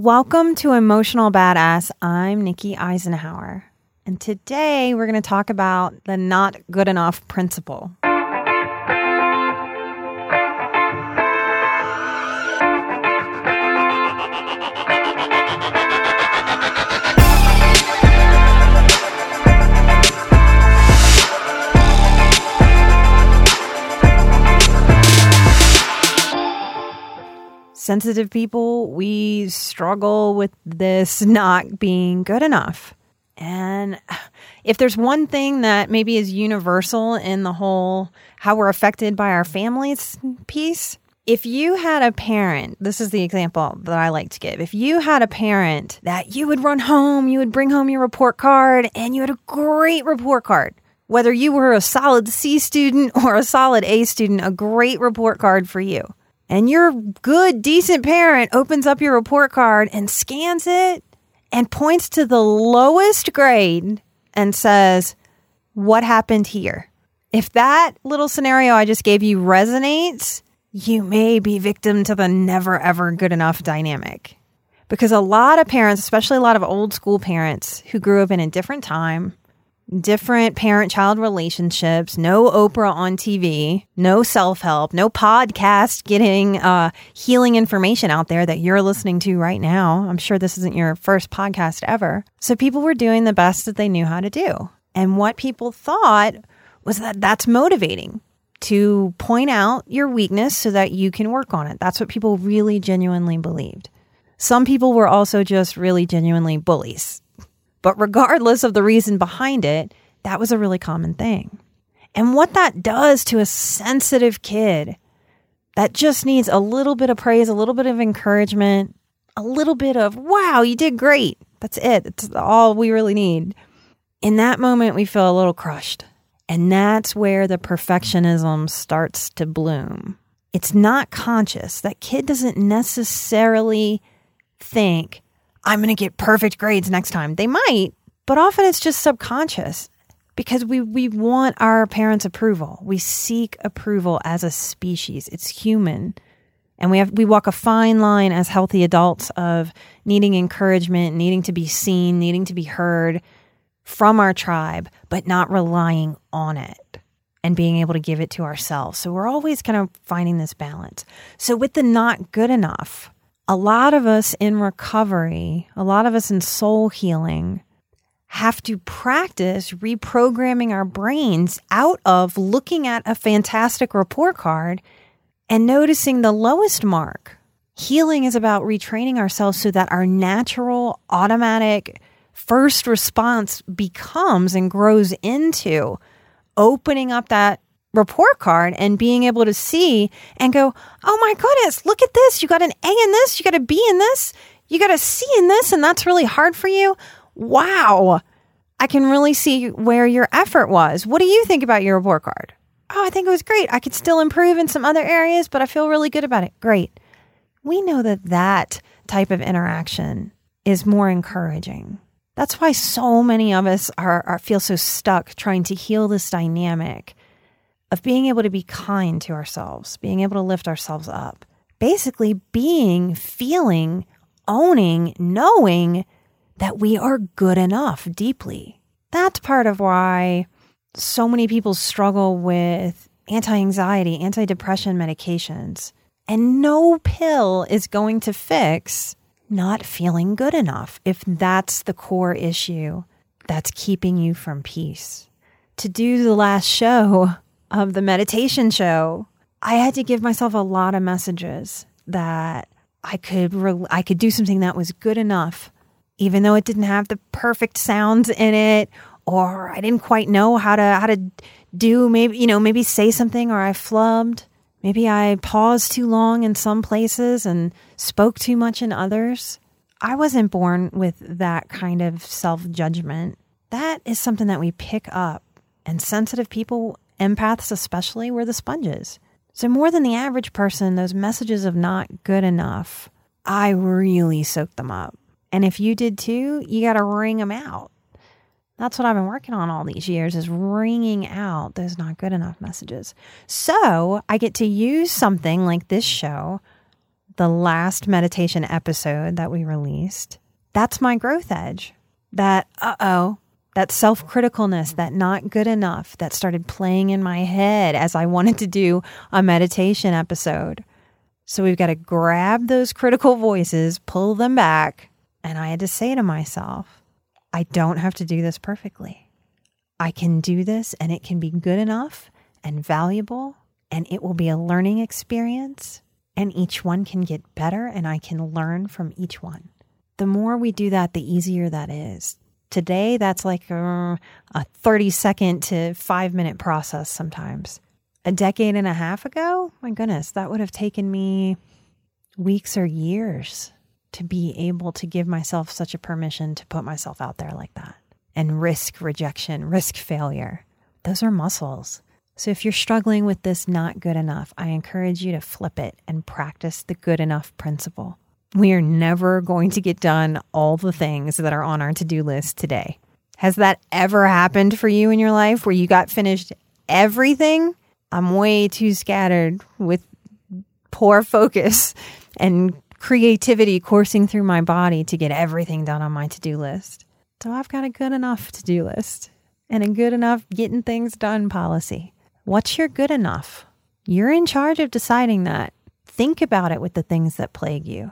Welcome to Emotional Badass. I'm Nikki Eisenhauer. And today we're going to talk about the not good enough principle. Sensitive people, we struggle with this not being good enough. And if there's one thing that maybe is universal in the whole how we're affected by our families piece, if you had a parent, this is the example that I like to give. If you had a parent that you would run home, you would bring home your report card, and you had a great report card, whether you were a solid C student or a solid A student, a great report card for you and your good, decent parent opens up your report card and scans it and points to the lowest grade and says, What happened here? If that little scenario I just gave you resonates, you may be victim to the never ever good enough dynamic. Because a lot of parents, especially a lot of old school parents who grew up in a different time, different parent child relationships, no Oprah on TV, no self help, no podcast getting uh, healing information out there that you're listening to right now. I'm sure this isn't your first podcast ever. So people were doing the best that they knew how to do. And what people thought was that that's motivating to point out your weakness so that you can work on it. That's what people really genuinely believed. Some people were also just really genuinely bullies but regardless of the reason behind it, that was a really common thing. And what that does to a sensitive kid that just needs a little bit of praise, a little bit of encouragement, a little bit of, wow, you did great. That's it. That's all we really need. In that moment, we feel a little crushed. And that's where the perfectionism starts to bloom. It's not conscious. That kid doesn't necessarily think, I'm going to get perfect grades next time. They might, but often it's just subconscious because we, we want our parents' approval. We seek approval as a species. It's human. And we have we walk a fine line as healthy adults of needing encouragement, needing to be seen, needing to be heard from our tribe, but not relying on it and being able to give it to ourselves. So we're always kind of finding this balance. So with the not good enough, a lot of us in recovery, a lot of us in soul healing, have to practice reprogramming our brains out of looking at a fantastic report card and noticing the lowest mark. Healing is about retraining ourselves so that our natural, automatic first response becomes and grows into opening up that report card and being able to see and go, oh my goodness, look at this. You got an A in this, you got a B in this, you got a C in this, and that's really hard for you. Wow. I can really see where your effort was. What do you think about your report card? Oh, I think it was great. I could still improve in some other areas, but I feel really good about it. Great. We know that that type of interaction is more encouraging. That's why so many of us are, are feel so stuck trying to heal this dynamic of being able to be kind to ourselves, being able to lift ourselves up. Basically, being, feeling, owning, knowing that we are good enough deeply. That's part of why so many people struggle with anti anxiety, anti depression medications. And no pill is going to fix not feeling good enough, if that's the core issue that's keeping you from peace. To do the last show of the meditation show, I had to give myself a lot of messages that I could re- I could do something that was good enough even though it didn't have the perfect sounds in it or I didn't quite know how to how to do maybe you know maybe say something or I flubbed. Maybe I paused too long in some places and spoke too much in others. I wasn't born with that kind of self-judgment. That is something that we pick up and sensitive people empaths especially were the sponges so more than the average person those messages of not good enough I really soaked them up and if you did too you got to wring them out that's what I've been working on all these years is wringing out those not good enough messages. So I get to use something like this show, the last meditation episode that we released. That's my growth edge. That, uh oh, that self criticalness, that not good enough that started playing in my head as I wanted to do a meditation episode. So we've got to grab those critical voices, pull them back. And I had to say to myself, I don't have to do this perfectly. I can do this and it can be good enough and valuable and it will be a learning experience and each one can get better and I can learn from each one. The more we do that, the easier that is. Today, that's like uh, a, a 30 second to five minute process sometimes. A decade and a half ago, my goodness, that would have taken me weeks or years to be able to give myself such a permission to put myself out there like that and risk rejection, risk failure. Those are muscles. So if you're struggling with this not good enough, I encourage you to flip it and practice the good enough principle. We are never going to get done all the things that are on our to do list today. Has that ever happened for you in your life where you got finished everything? I'm way too scattered with poor focus and creativity coursing through my body to get everything done on my to do list. So I've got a good enough to do list and a good enough getting things done policy. What's your good enough? You're in charge of deciding that. Think about it with the things that plague you.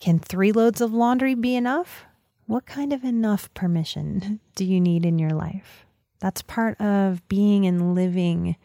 Can three loads of laundry be enough? What kind of enough permission do you need in your life? That's part of being and living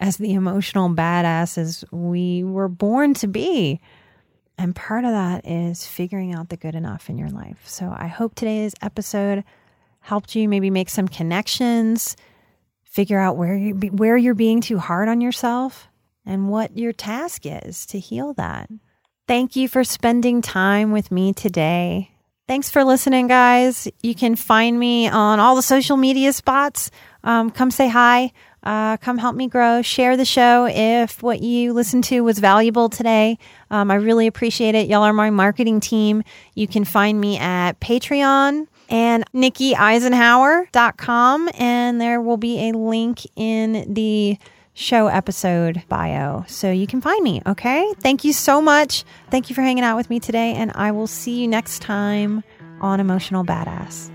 as the emotional badasses we were born to be. And part of that is figuring out the good enough in your life. So I hope today's episode helped you maybe make some connections, figure out where you where you're being too hard on yourself and what your task is to heal that. Thank you for spending time with me today. Thanks for listening, guys. You can find me on all the social media spots. Um, come say hi. Uh, come help me grow. Share the show if what you listened to was valuable today. Um, I really appreciate it. Y'all are my marketing team. You can find me at Patreon and NikkiEisenhauer.com, and there will be a link in the show episode bio. So you can find me, okay? Thank you so much. Thank you for hanging out with me today, and I will see you next time on Emotional Badass.